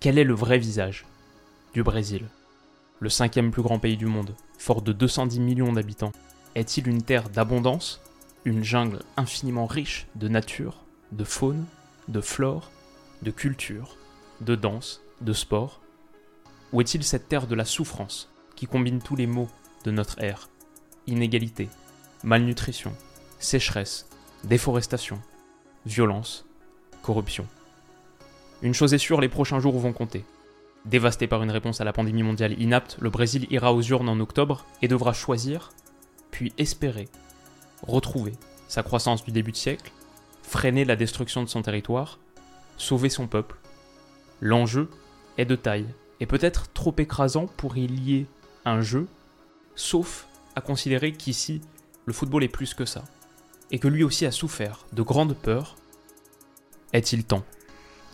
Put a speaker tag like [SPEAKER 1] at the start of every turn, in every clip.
[SPEAKER 1] Quel est le vrai visage du Brésil Le cinquième plus grand pays du monde, fort de 210 millions d'habitants, est-il une terre d'abondance Une jungle infiniment riche de nature, de faune, de flore, de culture, de danse, de sport? Ou est-il cette terre de la souffrance qui combine tous les maux de notre ère? Inégalité, malnutrition, sécheresse, déforestation, violence, corruption. Une chose est sûre, les prochains jours vont compter. Dévasté par une réponse à la pandémie mondiale inapte, le Brésil ira aux urnes en octobre et devra choisir, puis espérer, retrouver sa croissance du début de siècle, freiner la destruction de son territoire, sauver son peuple. L'enjeu est de taille et peut-être trop écrasant pour y lier un jeu, sauf à considérer qu'ici, le football est plus que ça, et que lui aussi a souffert de grandes peurs. Est-il temps?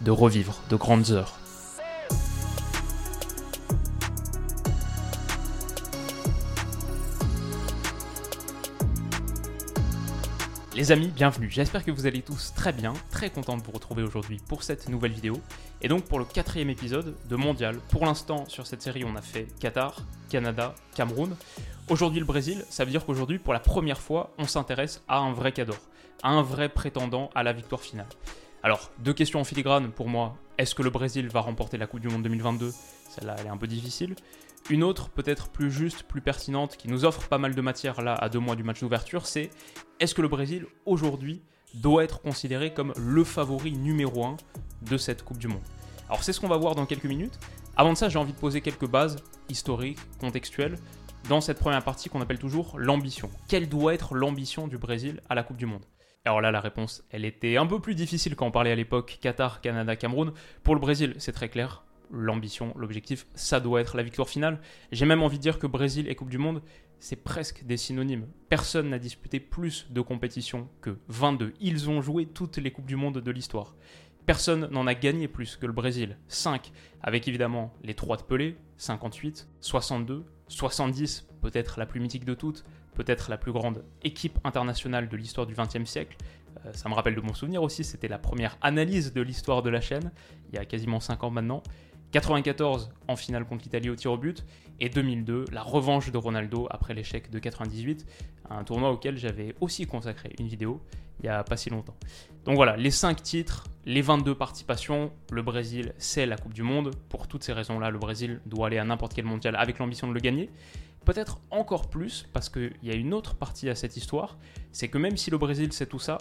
[SPEAKER 1] De revivre de grandes heures. Les amis, bienvenue. J'espère que vous allez tous très bien, très content de vous retrouver aujourd'hui pour cette nouvelle vidéo. Et donc pour le quatrième épisode de Mondial. Pour l'instant, sur cette série, on a fait Qatar, Canada, Cameroun. Aujourd'hui, le Brésil, ça veut dire qu'aujourd'hui, pour la première fois, on s'intéresse à un vrai cador, à un vrai prétendant à la victoire finale. Alors, deux questions en filigrane pour moi. Est-ce que le Brésil va remporter la Coupe du Monde 2022 Celle-là, elle est un peu difficile. Une autre, peut-être plus juste, plus pertinente, qui nous offre pas mal de matière là à deux mois du match d'ouverture, c'est est-ce que le Brésil, aujourd'hui, doit être considéré comme le favori numéro un de cette Coupe du Monde? Alors, c'est ce qu'on va voir dans quelques minutes. Avant de ça, j'ai envie de poser quelques bases historiques, contextuelles, dans cette première partie qu'on appelle toujours l'ambition. Quelle doit être l'ambition du Brésil à la Coupe du Monde? Alors là, la réponse, elle était un peu plus difficile quand on parlait à l'époque Qatar, Canada, Cameroun. Pour le Brésil, c'est très clair. L'ambition, l'objectif, ça doit être la victoire finale. J'ai même envie de dire que Brésil et Coupe du Monde, c'est presque des synonymes. Personne n'a disputé plus de compétitions que 22. Ils ont joué toutes les Coupes du Monde de l'histoire. Personne n'en a gagné plus que le Brésil. 5, avec évidemment les 3 de Pelé, 58, 62, 70, peut-être la plus mythique de toutes, peut-être la plus grande équipe internationale de l'histoire du XXe siècle. Euh, ça me rappelle de mon souvenir aussi, c'était la première analyse de l'histoire de la chaîne, il y a quasiment 5 ans maintenant. 94 en finale contre l'Italie au tir au but, et 2002, la revanche de Ronaldo après l'échec de 98, un tournoi auquel j'avais aussi consacré une vidéo il n'y a pas si longtemps. Donc voilà, les 5 titres, les 22 participations, le Brésil c'est la Coupe du Monde. Pour toutes ces raisons-là, le Brésil doit aller à n'importe quel mondial avec l'ambition de le gagner peut-être encore plus, parce qu'il y a une autre partie à cette histoire, c'est que même si le Brésil c'est tout ça,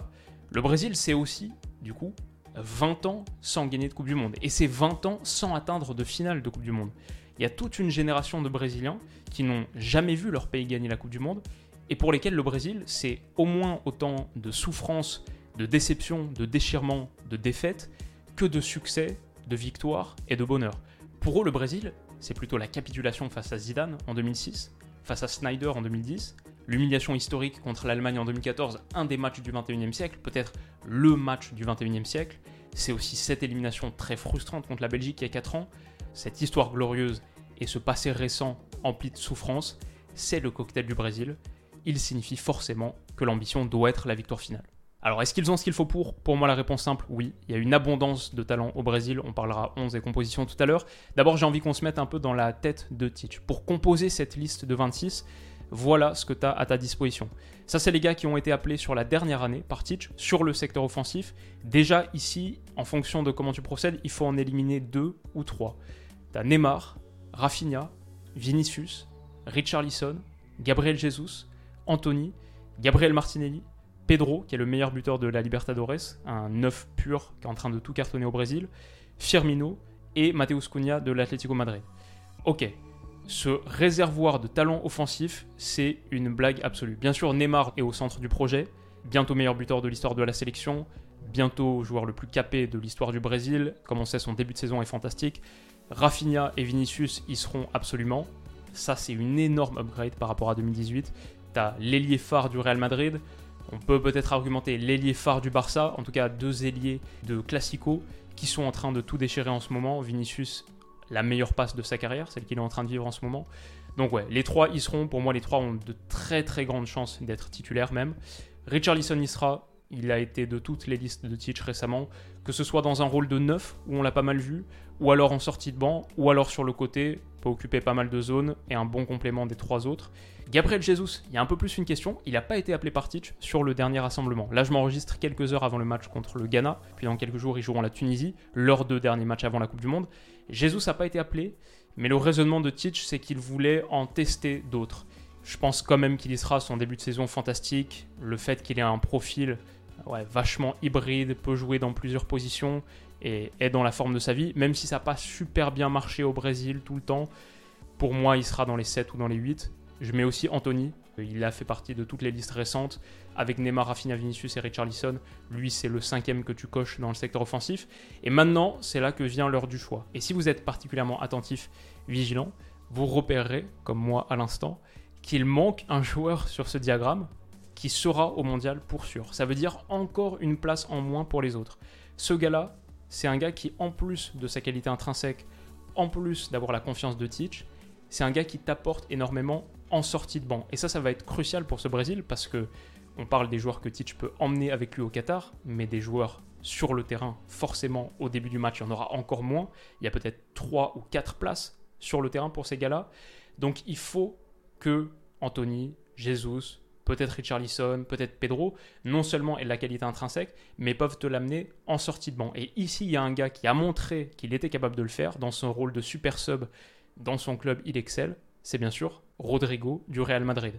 [SPEAKER 1] le Brésil c'est aussi, du coup, 20 ans sans gagner de Coupe du Monde. Et c'est 20 ans sans atteindre de finale de Coupe du Monde. Il y a toute une génération de Brésiliens qui n'ont jamais vu leur pays gagner la Coupe du Monde, et pour lesquels le Brésil, c'est au moins autant de souffrance, de déception, de déchirement, de défaite, que de succès, de victoire et de bonheur. Pour eux, le Brésil, c'est plutôt la capitulation face à Zidane en 2006, face à Snyder en 2010, l'humiliation historique contre l'Allemagne en 2014, un des matchs du 21e siècle, peut-être le match du 21e siècle. C'est aussi cette élimination très frustrante contre la Belgique il y a 4 ans, cette histoire glorieuse et ce passé récent empli de souffrance, c'est le cocktail du Brésil. Il signifie forcément que l'ambition doit être la victoire finale. Alors, est-ce qu'ils ont ce qu'il faut pour? Pour moi, la réponse simple, oui. Il y a une abondance de talent au Brésil. On parlera 11 et compositions tout à l'heure. D'abord, j'ai envie qu'on se mette un peu dans la tête de Titch. Pour composer cette liste de 26, voilà ce que tu as à ta disposition. Ça, c'est les gars qui ont été appelés sur la dernière année par Titch sur le secteur offensif. Déjà, ici, en fonction de comment tu procèdes, il faut en éliminer deux ou trois. Tu as Neymar, Rafinha, Vinicius, Richarlison, Gabriel Jesus, Anthony, Gabriel Martinelli, Pedro, qui est le meilleur buteur de la Libertadores, un neuf pur qui est en train de tout cartonner au Brésil, Firmino et Mateus Cunha de l'Atlético Madrid. Ok, ce réservoir de talent offensif, c'est une blague absolue. Bien sûr, Neymar est au centre du projet, bientôt meilleur buteur de l'histoire de la sélection, bientôt joueur le plus capé de l'histoire du Brésil. Comme on sait, son début de saison est fantastique. Rafinha et Vinicius y seront absolument. Ça, c'est une énorme upgrade par rapport à 2018. T'as l'ailier phare du Real Madrid. On peut peut-être argumenter l'ailier phare du Barça. En tout cas, deux ailiers de Classico qui sont en train de tout déchirer en ce moment. Vinicius, la meilleure passe de sa carrière, celle qu'il est en train de vivre en ce moment. Donc ouais, les trois y seront. Pour moi, les trois ont de très très grandes chances d'être titulaires même. Richarlison y sera. Il a été de toutes les listes de Teach récemment, que ce soit dans un rôle de neuf où on l'a pas mal vu, ou alors en sortie de banc, ou alors sur le côté, peut occuper pas mal de zones et un bon complément des trois autres. Gabriel Jesus, il y a un peu plus une question, il n'a pas été appelé par Teach sur le dernier rassemblement. Là, je m'enregistre quelques heures avant le match contre le Ghana, puis dans quelques jours, ils joueront la Tunisie, leurs deux derniers matchs avant la Coupe du Monde. Jesus n'a pas été appelé, mais le raisonnement de Teach, c'est qu'il voulait en tester d'autres. Je pense quand même qu'il y sera son début de saison fantastique, le fait qu'il ait un profil vachement hybride, peut jouer dans plusieurs positions et est dans la forme de sa vie, même si ça n'a pas super bien marché au Brésil tout le temps. Pour moi, il sera dans les 7 ou dans les 8. Je mets aussi Anthony, il a fait partie de toutes les listes récentes, avec Neymar, Rafinha, Vinicius et Richarlison. Lui, c'est le cinquième que tu coches dans le secteur offensif. Et maintenant, c'est là que vient l'heure du choix. Et si vous êtes particulièrement attentif, vigilant, vous repérerez, comme moi à l'instant, qu'il manque un joueur sur ce diagramme qui sera au mondial pour sûr. Ça veut dire encore une place en moins pour les autres. Ce gars-là, c'est un gars qui, en plus de sa qualité intrinsèque, en plus d'avoir la confiance de Teach, c'est un gars qui t'apporte énormément en sortie de banc. Et ça, ça va être crucial pour ce Brésil parce que on parle des joueurs que Teach peut emmener avec lui au Qatar, mais des joueurs sur le terrain, forcément, au début du match, il y en aura encore moins. Il y a peut-être 3 ou 4 places sur le terrain pour ces gars-là. Donc il faut que Anthony, Jesus, peut-être Richarlison, peut-être Pedro, non seulement aient la qualité intrinsèque, mais peuvent te l'amener en sortie de banc. Et ici, il y a un gars qui a montré qu'il était capable de le faire dans son rôle de super sub dans son club, il excelle. C'est bien sûr Rodrigo du Real Madrid.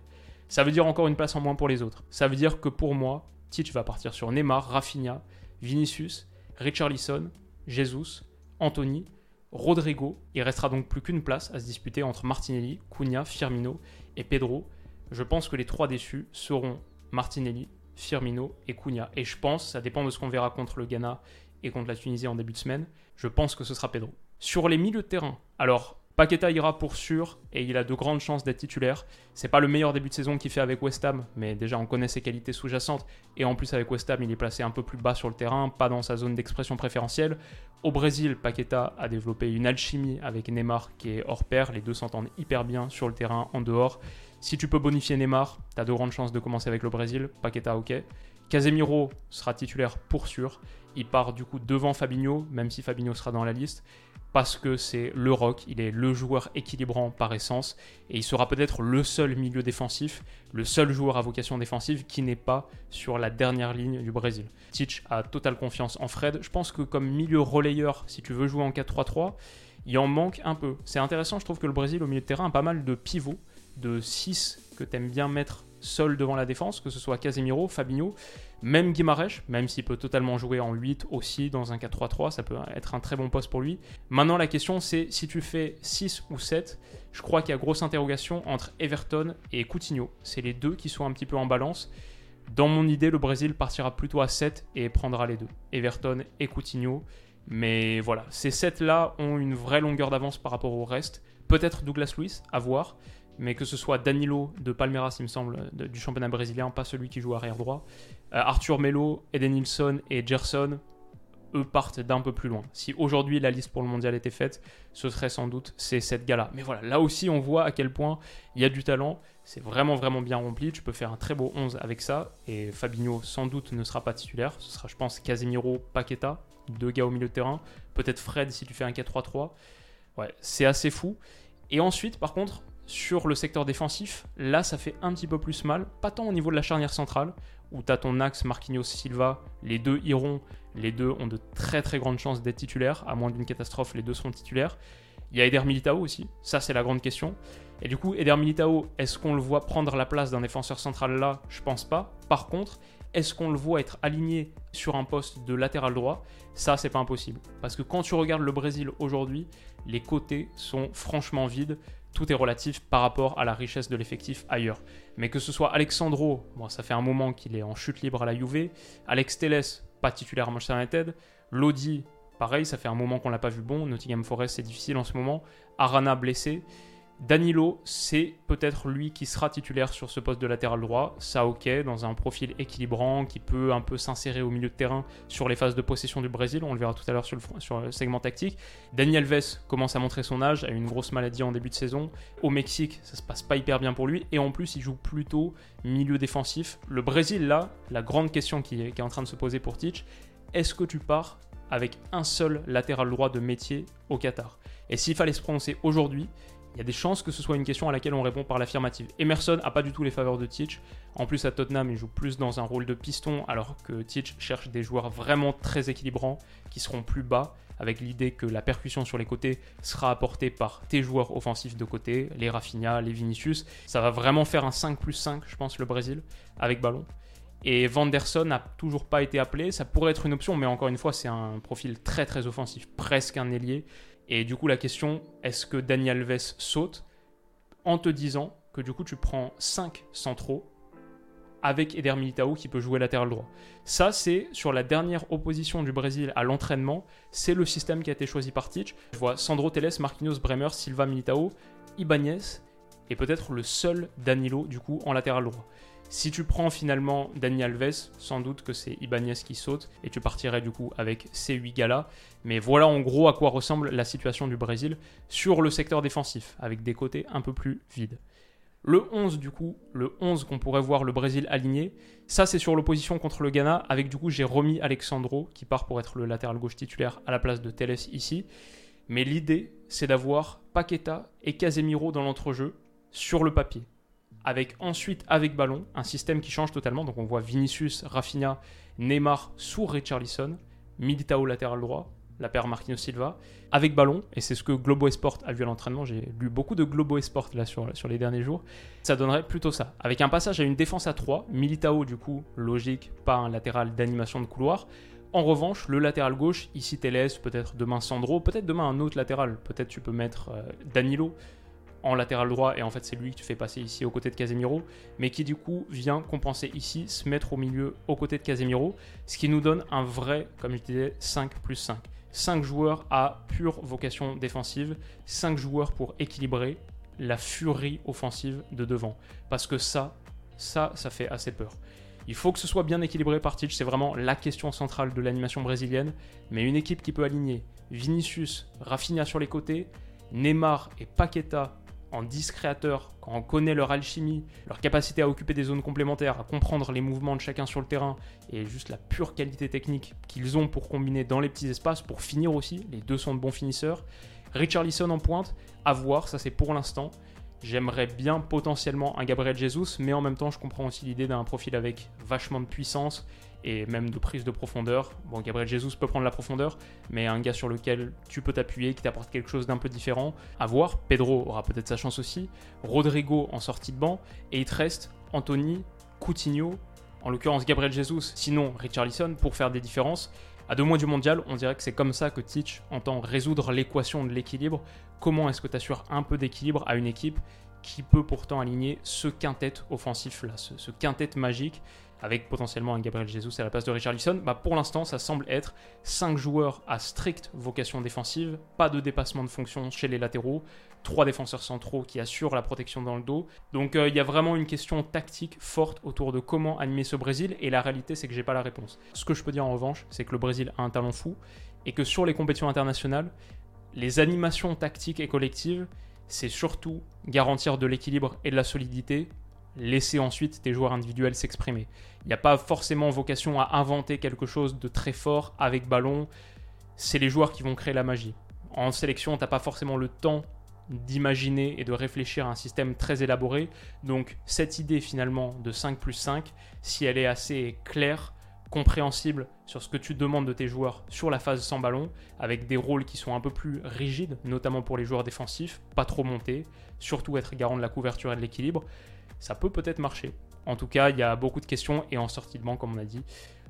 [SPEAKER 1] Ça veut dire encore une place en moins pour les autres. Ça veut dire que pour moi, Titch va partir sur Neymar, Rafinha, Vinicius, Richarlison, Jesus, Anthony, Rodrigo. Il restera donc plus qu'une place à se disputer entre Martinelli, Cunha, Firmino et Pedro. Je pense que les trois déçus seront Martinelli, Firmino et Cunha. Et je pense, ça dépend de ce qu'on verra contre le Ghana et contre la Tunisie en début de semaine, je pense que ce sera Pedro. Sur les milieux de terrain, alors Paqueta ira pour sûr et il a de grandes chances d'être titulaire. C'est pas le meilleur début de saison qu'il fait avec West Ham, mais déjà on connaît ses qualités sous-jacentes et en plus avec West Ham il est placé un peu plus bas sur le terrain, pas dans sa zone d'expression préférentielle. Au Brésil, Paqueta a développé une alchimie avec Neymar qui est hors pair, les deux s'entendent hyper bien sur le terrain, en dehors. Si tu peux bonifier Neymar, tu as de grandes chances de commencer avec le Brésil, Paqueta ok. Casemiro sera titulaire pour sûr. Il part du coup devant Fabinho, même si Fabinho sera dans la liste parce que c'est le rock, il est le joueur équilibrant par essence, et il sera peut-être le seul milieu défensif, le seul joueur à vocation défensive qui n'est pas sur la dernière ligne du Brésil. Titch a totale confiance en Fred. Je pense que comme milieu relayeur, si tu veux jouer en 4-3-3, il en manque un peu. C'est intéressant, je trouve que le Brésil au milieu de terrain a pas mal de pivots, de 6 que tu aimes bien mettre seul devant la défense, que ce soit Casemiro, Fabinho, même Guimarães, même s'il peut totalement jouer en 8 aussi dans un 4-3-3, ça peut être un très bon poste pour lui. Maintenant, la question c'est si tu fais 6 ou 7, je crois qu'il y a grosse interrogation entre Everton et Coutinho. C'est les deux qui sont un petit peu en balance. Dans mon idée, le Brésil partira plutôt à 7 et prendra les deux, Everton et Coutinho. Mais voilà, ces 7 là ont une vraie longueur d'avance par rapport au reste. Peut-être Douglas Luiz, à voir mais que ce soit Danilo de Palmeiras, il me semble, du championnat brésilien, pas celui qui joue arrière droit, euh, Arthur Melo, Eden Nilsson et Gerson, eux partent d'un peu plus loin. Si aujourd'hui la liste pour le mondial était faite, ce serait sans doute ces sept gars-là. Mais voilà, là aussi on voit à quel point il y a du talent, c'est vraiment vraiment bien rempli, tu peux faire un très beau 11 avec ça, et Fabinho sans doute ne sera pas titulaire, ce sera je pense Casemiro, Paqueta, deux gars au milieu de terrain, peut-être Fred si tu fais un 4-3-3. Ouais, c'est assez fou. Et ensuite, par contre, sur le secteur défensif, là ça fait un petit peu plus mal, pas tant au niveau de la charnière centrale, où tu as ton axe Marquinhos-Silva, les deux iront, les deux ont de très très grandes chances d'être titulaires, à moins d'une catastrophe, les deux seront titulaires. Il y a Eder Militao aussi, ça c'est la grande question. Et du coup, Eder Militao, est-ce qu'on le voit prendre la place d'un défenseur central là? Je pense pas. Par contre, est-ce qu'on le voit être aligné sur un poste de latéral droit? Ça, c'est pas impossible. Parce que quand tu regardes le Brésil aujourd'hui, les côtés sont franchement vides tout est relatif par rapport à la richesse de l'effectif ailleurs. Mais que ce soit Alexandro, bon, ça fait un moment qu'il est en chute libre à la Juve, Alex Teles, pas titulaire à Manchester United. Lodi, pareil, ça fait un moment qu'on l'a pas vu bon. Nottingham Forest, c'est difficile en ce moment. Arana blessé. Danilo, c'est peut-être lui qui sera titulaire sur ce poste de latéral droit. Ça, ok, dans un profil équilibrant qui peut un peu s'insérer au milieu de terrain sur les phases de possession du Brésil. On le verra tout à l'heure sur le, segment tactique. Daniel Alves commence à montrer son âge, a eu une grosse maladie en début de saison. Au Mexique, ça se passe pas hyper bien pour lui. Et en plus, il joue plutôt milieu défensif. Le Brésil, là, la grande question qui est, en train de se poser pour Teach, est-ce que tu pars avec un seul latéral droit de métier au Qatar? Et s'il fallait se prononcer aujourd'hui, il y a des chances que ce soit une question à laquelle on répond par l'affirmative. Emerson a pas du tout les faveurs de Teach. En plus, à Tottenham, il joue plus dans un rôle de piston, alors que Teach cherche des joueurs vraiment très équilibrants qui seront plus bas, avec l'idée que la percussion sur les côtés sera apportée par tes joueurs offensifs de côté, les Rafinha, les Vinicius. Ça va vraiment faire un 5 plus 5, je pense, le Brésil, avec ballon. Et Vanderson n'a toujours pas été appelé. Ça pourrait être une option, mais encore une fois, c'est un profil très très offensif, presque un ailier. Et du coup, la question, est-ce que Daniel Alves saute en te disant que du coup, tu prends 5 centraux avec Eder Militao qui peut jouer latéral droit. Ça, c'est sur la dernière opposition du Brésil à l'entraînement. C'est le système qui a été choisi par Tich. Je vois Sandro Teles, Marquinhos, Bremer, Silva, Militao, Ibanez et peut-être le seul Danilo du coup en latéral droit. Si tu prends finalement Dani Alves, sans doute que c'est Ibanez qui saute et tu partirais du coup avec ces 8 gars-là. Mais voilà en gros à quoi ressemble la situation du Brésil sur le secteur défensif, avec des côtés un peu plus vides. Le 11 du coup, le 11 qu'on pourrait voir le Brésil aligné, ça c'est sur l'opposition contre le Ghana, avec du coup j'ai remis Alexandro qui part pour être le latéral gauche titulaire à la place de Teles ici. Mais l'idée c'est d'avoir Paqueta et Casemiro dans l'entrejeu sur le papier avec ensuite, avec ballon, un système qui change totalement. Donc on voit Vinicius, Rafinha, Neymar sous Richarlison, Militao latéral droit, la paire Marquinhos Silva, avec ballon, et c'est ce que Globo Esport a vu à l'entraînement, j'ai lu beaucoup de Globo Esport là sur, sur les derniers jours, ça donnerait plutôt ça. Avec un passage à une défense à 3, Militao du coup, logique, pas un latéral d'animation de couloir. En revanche, le latéral gauche, ici Teles, peut-être demain Sandro, peut-être demain un autre latéral, peut-être tu peux mettre euh, Danilo, en latéral droit, et en fait c'est lui que tu fais passer ici aux côtés de Casemiro, mais qui du coup vient compenser ici, se mettre au milieu aux côtés de Casemiro, ce qui nous donne un vrai, comme je disais, 5 plus 5. 5 joueurs à pure vocation défensive, 5 joueurs pour équilibrer la furie offensive de devant. Parce que ça, ça, ça fait assez peur. Il faut que ce soit bien équilibré par Tich, c'est vraiment la question centrale de l'animation brésilienne. Mais une équipe qui peut aligner Vinicius, Rafinha sur les côtés, Neymar et Paqueta en 10 créateurs, quand on connaît leur alchimie, leur capacité à occuper des zones complémentaires, à comprendre les mouvements de chacun sur le terrain, et juste la pure qualité technique qu'ils ont pour combiner dans les petits espaces, pour finir aussi, les deux sont de bons finisseurs. Richarlison en pointe, à voir, ça c'est pour l'instant. J'aimerais bien potentiellement un Gabriel Jesus, mais en même temps je comprends aussi l'idée d'un profil avec vachement de puissance et même de prise de profondeur. Bon, Gabriel Jesus peut prendre la profondeur, mais un gars sur lequel tu peux t'appuyer, qui t'apporte quelque chose d'un peu différent, à voir. Pedro aura peut-être sa chance aussi. Rodrigo en sortie de banc. Et il te reste Anthony, Coutinho, en l'occurrence Gabriel Jesus, sinon Richarlison, pour faire des différences. À deux mois du mondial, on dirait que c'est comme ça que Teach entend résoudre l'équation de l'équilibre. Comment est-ce que tu assures un peu d'équilibre à une équipe qui peut pourtant aligner ce quintet offensif là, ce, ce quintet magique avec potentiellement un Gabriel Jesus à la place de Richarlison, bah pour l'instant ça semble être 5 joueurs à stricte vocation défensive, pas de dépassement de fonction chez les latéraux, 3 défenseurs centraux qui assurent la protection dans le dos. Donc euh, il y a vraiment une question tactique forte autour de comment animer ce Brésil et la réalité c'est que j'ai pas la réponse. Ce que je peux dire en revanche, c'est que le Brésil a un talent fou et que sur les compétitions internationales, les animations tactiques et collectives, c'est surtout garantir de l'équilibre et de la solidité laisser ensuite tes joueurs individuels s'exprimer. Il n'y a pas forcément vocation à inventer quelque chose de très fort avec ballon. C'est les joueurs qui vont créer la magie. En sélection, tu n'as pas forcément le temps d'imaginer et de réfléchir à un système très élaboré. Donc cette idée finalement de 5 plus 5, si elle est assez claire, compréhensible sur ce que tu demandes de tes joueurs sur la phase sans ballon, avec des rôles qui sont un peu plus rigides, notamment pour les joueurs défensifs, pas trop montés, surtout être garant de la couverture et de l'équilibre, ça peut peut-être marcher. En tout cas, il y a beaucoup de questions et en sortie de banc, comme on a dit,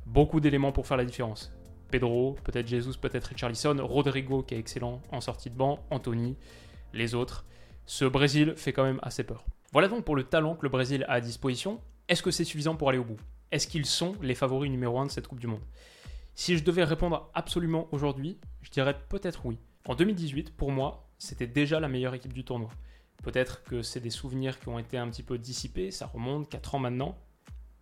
[SPEAKER 1] beaucoup d'éléments pour faire la différence. Pedro, peut-être Jesus, peut-être Richarlison, Rodrigo qui est excellent en sortie de banc, Anthony, les autres. Ce Brésil fait quand même assez peur. Voilà donc pour le talent que le Brésil a à disposition. Est-ce que c'est suffisant pour aller au bout? Est-ce qu'ils sont les favoris numéro 1 de cette Coupe du Monde? Si je devais répondre absolument aujourd'hui, je dirais peut-être oui. En 2018, pour moi, c'était déjà la meilleure équipe du tournoi. Peut-être que c'est des souvenirs qui ont été un petit peu dissipés, ça remonte 4 ans maintenant.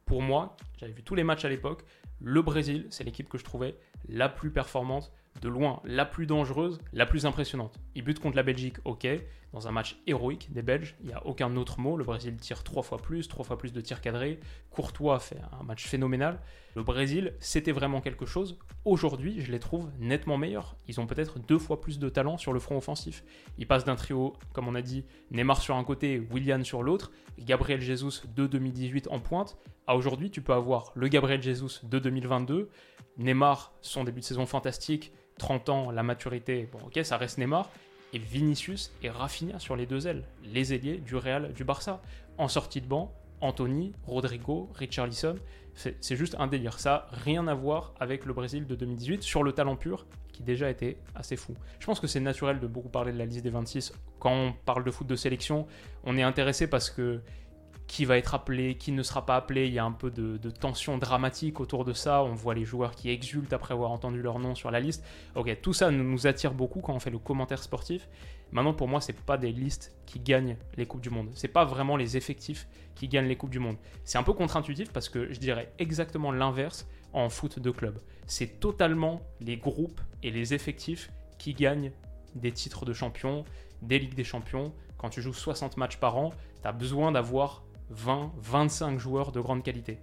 [SPEAKER 1] Pour moi, j'avais vu tous les matchs à l'époque, le Brésil, c'est l'équipe que je trouvais la plus performante, de loin la plus dangereuse, la plus impressionnante. Ils butent contre la Belgique, ok, dans un match héroïque des Belges, il n'y a aucun autre mot. Le Brésil tire trois fois plus, trois fois plus de tirs cadrés. Courtois fait un match phénoménal. Le Brésil, c'était vraiment quelque chose. Aujourd'hui, je les trouve nettement meilleurs. Ils ont peut-être deux fois plus de talent sur le front offensif. Ils passent d'un trio, comme on a dit, Neymar sur un côté, Willian sur l'autre, Gabriel Jesus de 2018 en pointe. À aujourd'hui, tu peux avoir le Gabriel Jesus de 2022, Neymar, son début de saison fantastique, 30 ans, la maturité, bon ok, ça reste Neymar, et Vinicius et Rafinha sur les deux ailes, les ailiers du Real, du Barça. En sortie de banc, Anthony, Rodrigo, Richarlison, c'est juste un délire. Ça rien à voir avec le Brésil de 2018 sur le talent pur qui déjà était assez fou. Je pense que c'est naturel de beaucoup parler de la liste des 26. Quand on parle de foot de sélection, on est intéressé parce que qui va être appelé, qui ne sera pas appelé. Il y a un peu de, tension dramatique autour de ça. On voit les joueurs qui exultent après avoir entendu leur nom sur la liste. Ok, tout ça nous attire beaucoup quand on fait le commentaire sportif. Maintenant, pour moi, c'est pas des listes qui gagnent les coupes du monde. C'est pas vraiment les effectifs qui gagnent les coupes du monde. C'est un peu contre-intuitif parce que je dirais exactement l'inverse en foot de club. C'est totalement les groupes et les effectifs qui gagnent des titres de champion, des ligues des champions. Quand tu joues 60 matchs par an, tu as besoin d'avoir 20, 25 joueurs de grande qualité.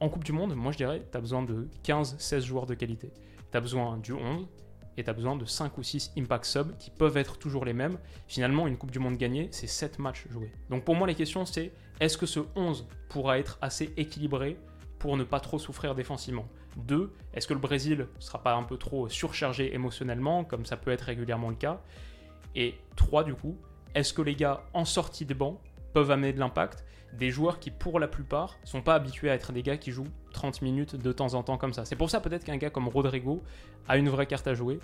[SPEAKER 1] En Coupe du Monde, moi je dirais, tu as besoin de 15, 16 joueurs de qualité. Tu as besoin du 11 et tu as besoin de 5 ou 6 impact sub qui peuvent être toujours les mêmes. Finalement, une Coupe du Monde gagnée, c'est 7 matchs joués. Donc pour moi, les questions, c'est est-ce que ce 11 pourra être assez équilibré pour ne pas trop souffrir défensivement? 2. Est-ce que le Brésil ne sera pas un peu trop surchargé émotionnellement, comme ça peut être régulièrement le cas? Et 3, du coup, est-ce que les gars en sortie de banc peuvent amener de l'impact? Des joueurs qui, pour la plupart, sont pas habitués à être des gars qui jouent 30 minutes de temps en temps comme ça. C'est pour ça peut-être qu'un gars comme Rodrigo a une vraie carte à jouer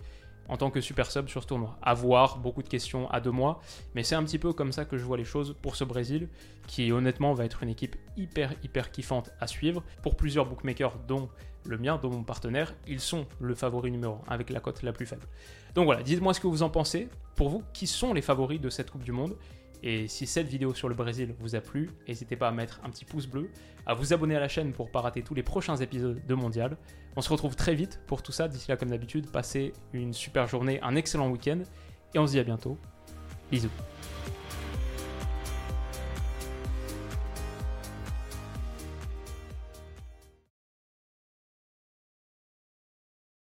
[SPEAKER 1] en tant que super sub sur ce tournoi. À voir, beaucoup de questions à deux mois, mais c'est un petit peu comme ça que je vois les choses pour ce Brésil, qui honnêtement va être une équipe hyper hyper kiffante à suivre. Pour plusieurs bookmakers, dont le mien, dont mon partenaire, ils sont le favori numéro 1 avec la cote la plus faible. Donc voilà, dites-moi ce que vous en pensez. Pour vous, qui sont les favoris de cette Coupe du Monde? Et si cette vidéo sur le Brésil vous a plu, n'hésitez pas à mettre un petit pouce bleu, à vous abonner à la chaîne pour ne pas rater tous les prochains épisodes de Mondial. On se retrouve très vite pour tout ça. D'ici là, comme d'habitude, passez une super journée, un excellent week-end et on se dit à bientôt. Bisous.